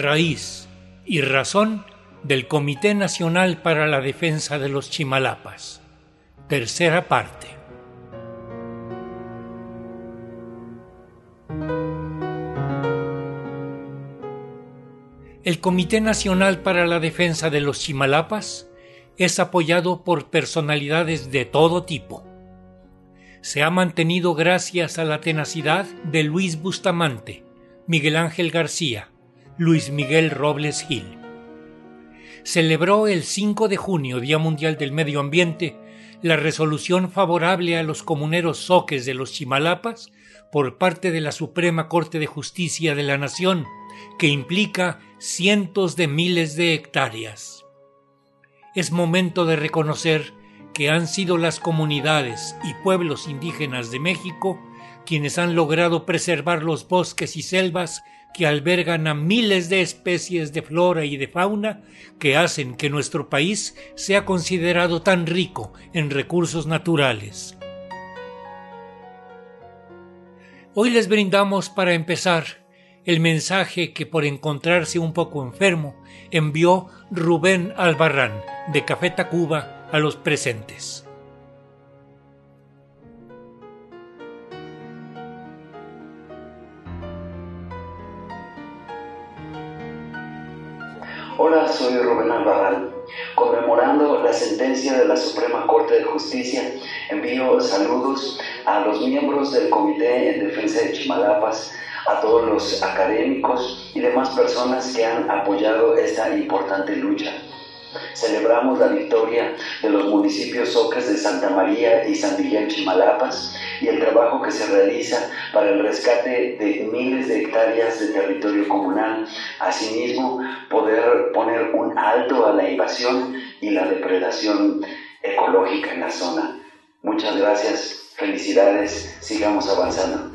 raíz y razón del Comité Nacional para la Defensa de los Chimalapas. Tercera parte. El Comité Nacional para la Defensa de los Chimalapas es apoyado por personalidades de todo tipo. Se ha mantenido gracias a la tenacidad de Luis Bustamante, Miguel Ángel García, Luis Miguel Robles Gil. Celebró el 5 de junio, Día Mundial del Medio Ambiente, la resolución favorable a los comuneros soques de los Chimalapas por parte de la Suprema Corte de Justicia de la Nación, que implica cientos de miles de hectáreas. Es momento de reconocer que han sido las comunidades y pueblos indígenas de México quienes han logrado preservar los bosques y selvas que albergan a miles de especies de flora y de fauna que hacen que nuestro país sea considerado tan rico en recursos naturales. Hoy les brindamos para empezar el mensaje que por encontrarse un poco enfermo envió Rubén Albarrán de Café Tacuba a los presentes. Justicia, envío saludos a los miembros del Comité en Defensa de Chimalapas, a todos los académicos y demás personas que han apoyado esta importante lucha. Celebramos la victoria de los municipios Soques de Santa María y San Miguel Chimalapas y el trabajo que se realiza para el rescate de miles de hectáreas de territorio comunal. Asimismo, poder poner un alto a la invasión y la depredación ecológica en la zona. Muchas gracias, felicidades, sigamos avanzando.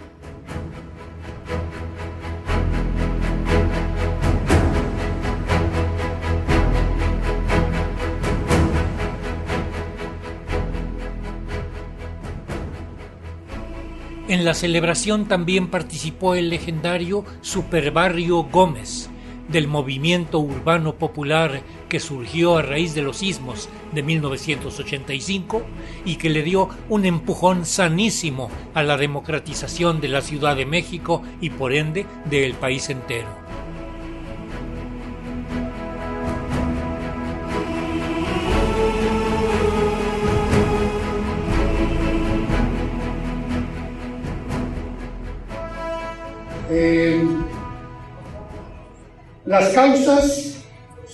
En la celebración también participó el legendario Superbarrio Gómez, del movimiento urbano popular que surgió a raíz de los sismos de 1985 y que le dio un empujón sanísimo a la democratización de la Ciudad de México y por ende del país entero. Las causas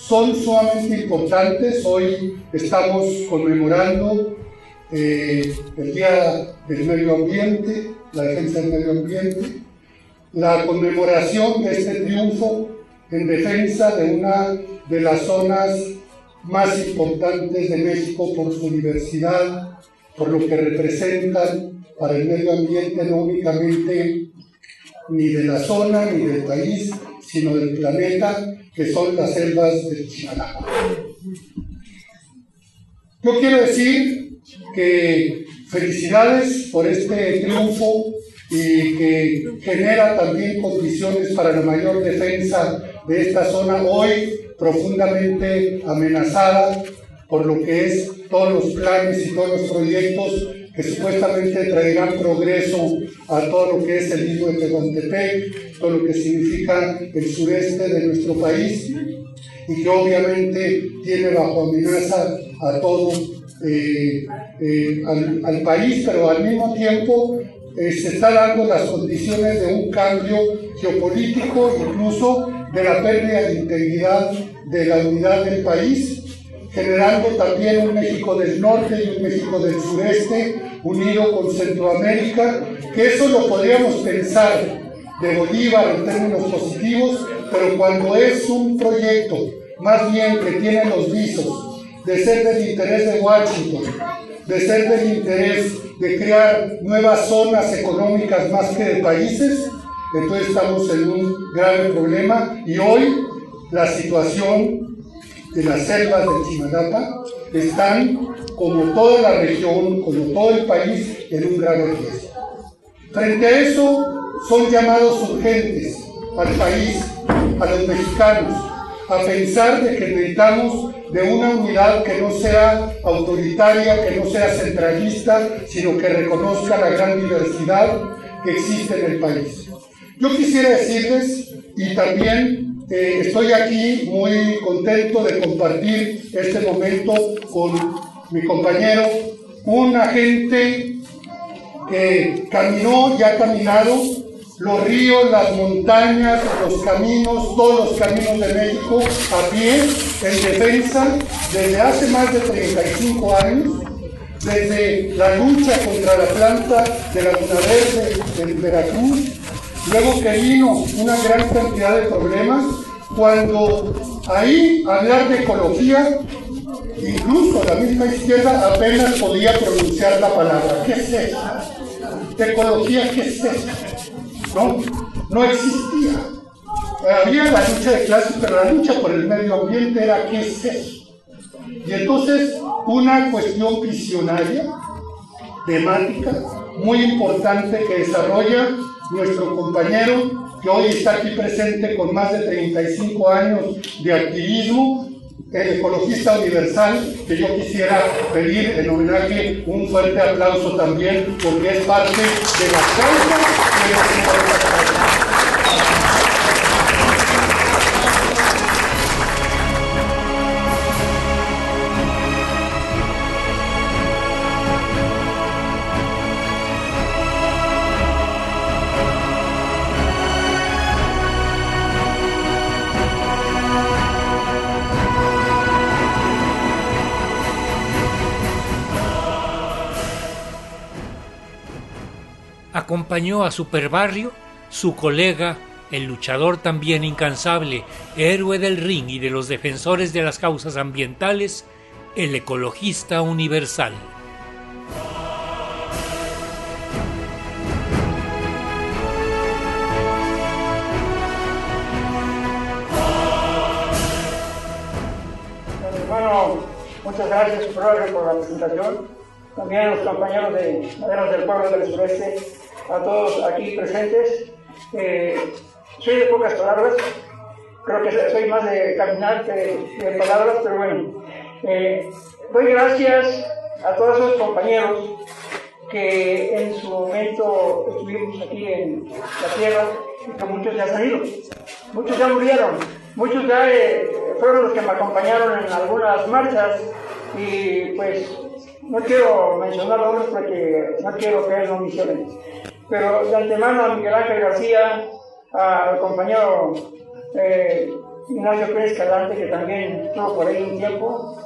son sumamente importantes. Hoy estamos conmemorando eh, el Día del Medio Ambiente, la defensa del medio ambiente, la conmemoración de este triunfo en defensa de una de las zonas más importantes de México por su diversidad, por lo que representan para el medio ambiente no únicamente ni de la zona ni del país, sino del planeta, que son las selvas del Chimalapa. Yo quiero decir que felicidades por este triunfo y que genera también condiciones para la mayor defensa de esta zona hoy profundamente amenazada por lo que es todos los planes y todos los proyectos que supuestamente traerán progreso a todo lo que es el mismo de Tehuantepec, todo lo que significa el sureste de nuestro país y que obviamente tiene bajo amenaza a todo eh, eh, al, país, pero al mismo tiempo eh, se está dando las condiciones de un cambio geopolítico, incluso de la pérdida de integridad de la unidad del país generando también un México del norte y un México del sureste unido con Centroamérica, que eso lo podríamos pensar de Bolívar en términos positivos, pero cuando es un proyecto más bien que tiene los visos de ser del interés de Washington, de ser del interés de crear nuevas zonas económicas más que de países, entonces estamos en un grave problema. Y hoy la situación de las selvas del Chimalapa están, como toda la región, como todo el país, en un grave riesgo. Frente a eso, son llamados urgentes al país a los mexicanos a pensar de que necesitamos de una unidad que no sea autoritaria, que no sea centralista, sino que reconozca la gran diversidad que existe en el país. Yo quisiera decirles, y también eh, estoy aquí muy contento de compartir este momento con mi compañero, un agente que caminó y ha caminado los ríos, las montañas, los caminos, todos los caminos de México a pie, en defensa, desde hace más de 35 años, desde la lucha contra la planta de la Laguna Verde en Veracruz, luego que vino una gran cantidad de problemas, cuando ahí hablar de ecología, incluso la misma izquierda apenas podía pronunciar la palabra. ¿Qué es eso? ¿De ecología qué es eso? No, no existía. Había la lucha de clases, pero la lucha por el medio ambiente era qué es eso. Y entonces una cuestión visionaria, temática, muy importante que desarrolla nuestro compañero que hoy está aquí presente con más de 35 años de activismo, el ecologista universal, que yo quisiera pedir en homenaje un fuerte aplauso también, porque es parte de la causa de la acompañó a Superbarrio su colega, el luchador también incansable, héroe del ring y de los defensores de las causas ambientales, el ecologista universal. Muchas gracias por la presentación. También a los compañeros de Maderas del Pueblo del Sureste a todos aquí presentes. Soy de pocas palabras, creo que soy más de caminar que de palabras, pero bueno. Eh, doy gracias a todos esos compañeros que en su momento estuvimos aquí en la tierra y que muchos ya han ido. Muchos ya murieron, muchos ya eh, fueron los que me acompañaron en algunas marchas y pues no quiero mencionar nombres porque no quiero que no misiones pero de antemano a Miguel Ángel García, al compañero eh, Ignacio Pérez Calante, que también estuvo por ahí un tiempo.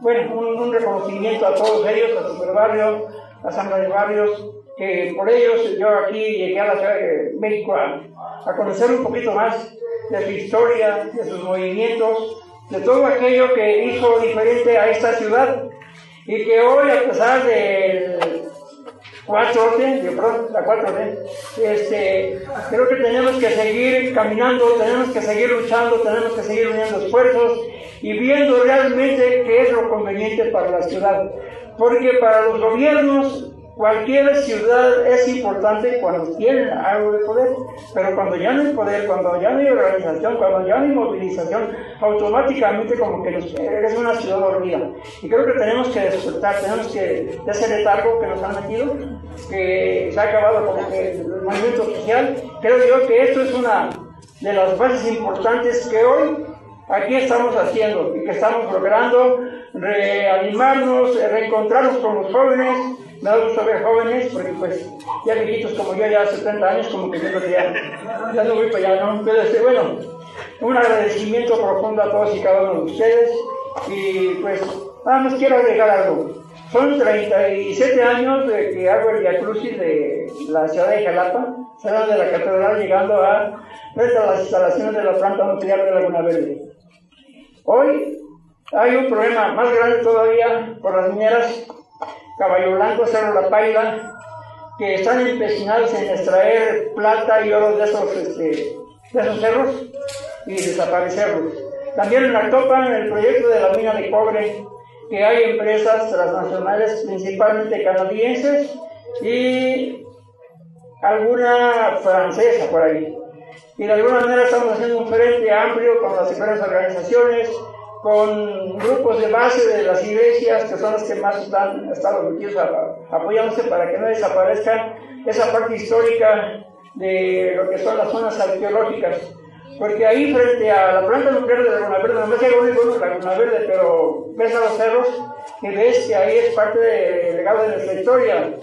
Bueno, un, reconocimiento a todos ellos, a Superbarrio, a Sandra de Barrios, que por ellos yo aquí llegué a la Ciudad de México a, a conocer un poquito más de su historia, de sus movimientos, de todo aquello que hizo diferente a esta ciudad y que hoy, a pesar del 4D, yo creo, la 4D, este, creo que tenemos que seguir caminando, tenemos que seguir luchando, tenemos que seguir uniendo esfuerzos y viendo realmente qué es lo conveniente para la ciudad. Porque para los gobiernos Cualquier ciudad es importante cuando tienen algo de poder, pero cuando ya no hay poder, cuando ya no hay organización, cuando ya no hay movilización, automáticamente como que es una ciudad dormida. Y creo que tenemos que despertar, tenemos que, de ese letargo que nos han metido, que se ha acabado como que el movimiento social, creo yo que esto es una de las bases importantes que hoy aquí estamos haciendo y que estamos logrando reanimarnos, reencontrarnos con los jóvenes, me da gusto ver jóvenes, porque pues ya viejitos como yo, ya 70 años, como que yo ya, ya no voy para allá, ¿no? Pero este, bueno, un agradecimiento profundo a todos y cada uno de ustedes, y pues nada más quiero agregar algo. Son 37 años de que hago el Via Crucis de la ciudad de Jalapa, saliendo de la catedral llegando a, las instalaciones de la planta nuclear de Laguna Verde. Hoy hay un problema más grande todavía por las mineras Caballo Blanco, Cerro La Paila, que están empecinados en extraer plata y oro de esos, este, de esos cerros y desaparecerlos. También en en el proyecto de la mina de cobre, que hay empresas transnacionales, principalmente canadienses y alguna francesa por ahí, y de alguna manera estamos haciendo un frente amplio con las diferentes organizaciones, con grupos de base de las iglesias, que son las que más están, estado metidos apoyándose para que no desaparezcan esa parte histórica de lo que son las zonas arqueológicas. Porque ahí frente a la planta nuclear de Laguna Verde, no me sé la Laguna Verde, pero ves a los cerros y ves que ahí es parte del legado de nuestra historia.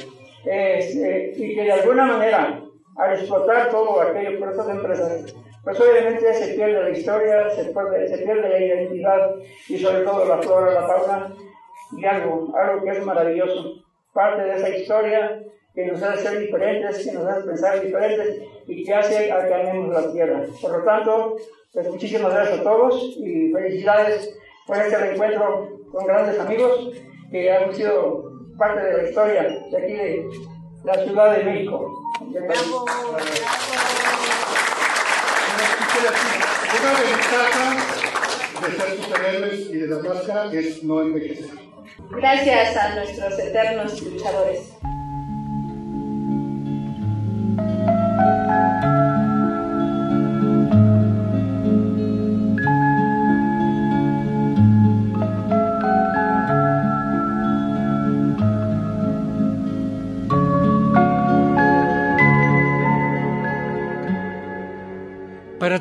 Este, y que de alguna manera, al explotar todo aquello por estas empresas, pues obviamente se pierde la historia, se pierde, se pierde la identidad y sobre todo la flora, la fauna y algo, algo que es maravilloso. Parte de esa historia que nos hace ser diferentes, que nos hace pensar diferentes y que hace a que amemos la tierra. Por lo tanto, pues muchísimas gracias a todos y felicidades por este reencuentro con grandes amigos que han sido parte de la historia de aquí de la Ciudad de México. Una ventaja de ser superhéroes y de la máscara es no envejecer. Gracias a nuestros eternos luchadores.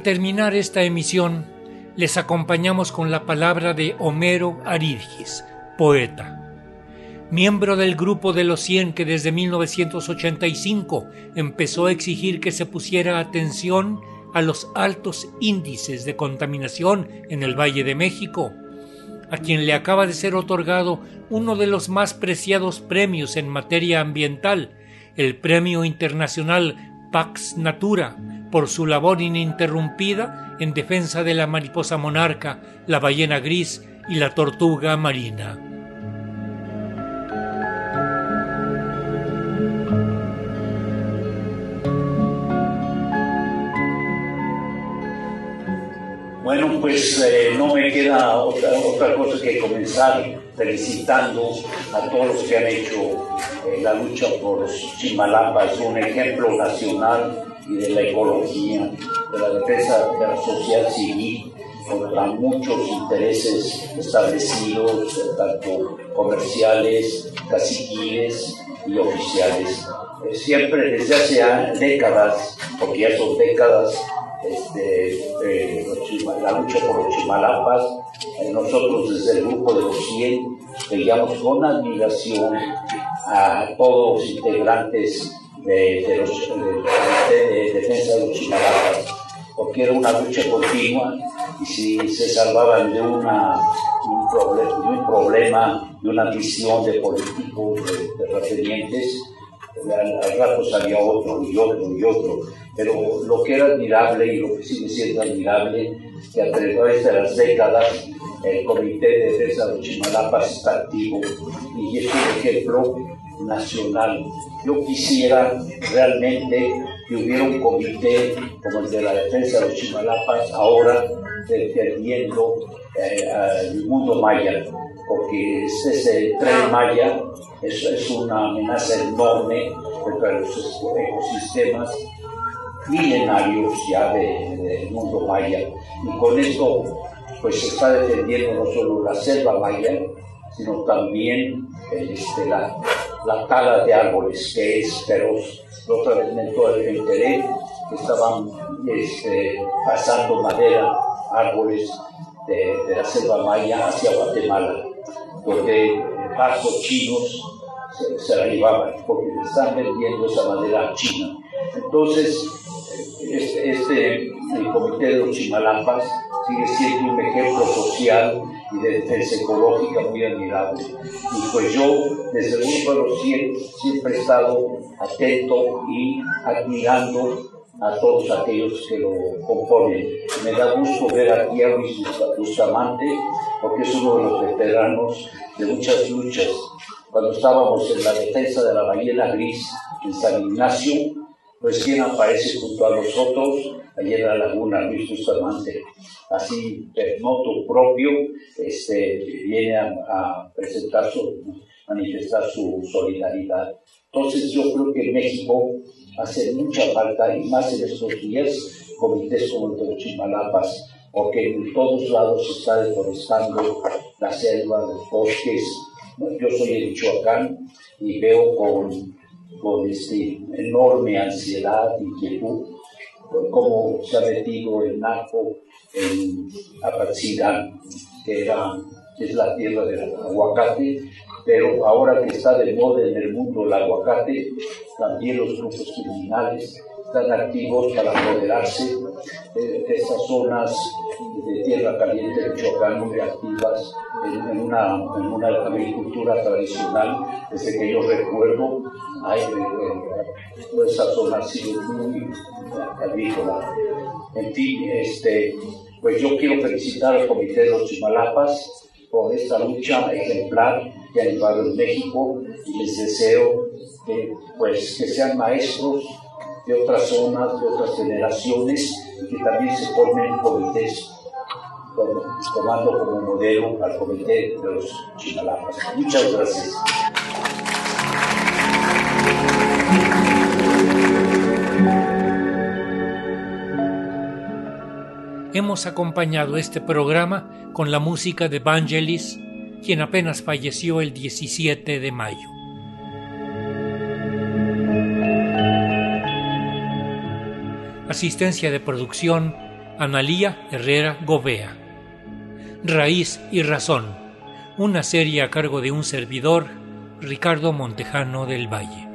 Terminar esta emisión, les acompañamos con la palabra de Homero Aridgis, poeta. Miembro del grupo de los 100 que desde 1985 empezó a exigir que se pusiera atención a los altos índices de contaminación en el Valle de México, a quien le acaba de ser otorgado uno de los más preciados premios en materia ambiental, el Premio Internacional Pax Natura, por su labor ininterrumpida en defensa de la mariposa monarca, la ballena gris y la tortuga marina. Bueno, pues eh, no me queda otra, cosa que comenzar felicitando a todos los que han hecho eh, la lucha por los Chimalapas, un ejemplo nacional y de la ecología, de la defensa de la sociedad civil contra muchos intereses establecidos, tanto comerciales, caciquiles y oficiales. Siempre desde hace décadas, porque ya son décadas, este, eh, la lucha por los chimalapas, eh, nosotros desde el grupo de los 100 veíamos con admiración a todos los integrantes de, los, de, defensa de los chimalapas, porque era una lucha continua y si se salvaban de, una, un, de un problema, de una visión de políticos, de, terratenientes, al, rato salía otro y otro y otro. Pero lo que era admirable y lo que sigue siendo admirable, que a través de las décadas el Comité de Defensa de Chimalapas está activo y es un ejemplo nacional. Yo quisiera realmente que hubiera un comité como el de la defensa de los Chimalapas ahora defendiendo eh, al mundo maya, porque ese tren maya es, es una amenaza enorme contra los ecosistemas milenarios ya del mundo maya. Y con esto pues se está defendiendo no solo la selva maya, sino también este, la, la tala de árboles, que es feroz. Otra vez me enteré que estaban este, pasando madera, árboles de, la selva maya hacia Guatemala, donde barcos chinos se, se la llevaban, porque están vendiendo esa madera china. Entonces, este, este el comité de los Chimalampas sigue siendo un ejemplo social y de defensa ecológica muy admirable. Y pues yo, desde el los 100, siempre he estado atento y admirando a todos aquellos que lo componen. Me da gusto ver aquí a Luis Bustamante, porque es uno de los veteranos de muchas luchas. Cuando estábamos en la defensa de la ballena gris en San Ignacio, recién aparece junto a nosotros allá en la laguna Luis Bustamante. Así, de moto propio, este, viene a, presentar su, manifestar su solidaridad. Entonces yo creo que México hace mucha falta, y más en estos días, comités como el de Chimalapas, porque en todos lados se está deforestando la selva, los bosques. Yo soy de Michoacán y veo con, con este, enorme ansiedad, inquietud, cómo se ha metido el narco en Apatzingán, que era, es la tierra del aguacate, pero ahora que está de moda en el mundo el aguacate, también los grupos criminales están activos para apoderarse de estas zonas de tierra caliente de Michoacán muy activas en, una, en, una, agricultura tradicional. Desde que yo recuerdo, hay, eh, eh, esa zona ha sido muy agrícola. En fin, este, pues yo quiero felicitar al Comité de los Chimalapas por esta lucha ejemplar que ha llevado en México y les deseo que, pues, que sean maestros de otras zonas, de otras generaciones que también se formen comités tomando como modelo al comité de los Chimalapas. Muchas gracias. Hemos acompañado este programa con la música de Vangelis, quien apenas falleció el 17 de mayo. Asistencia de producción, Analía Herrera Gobea. Raíz y Razón, una serie a cargo de un servidor, Ricardo Montejano del Valle.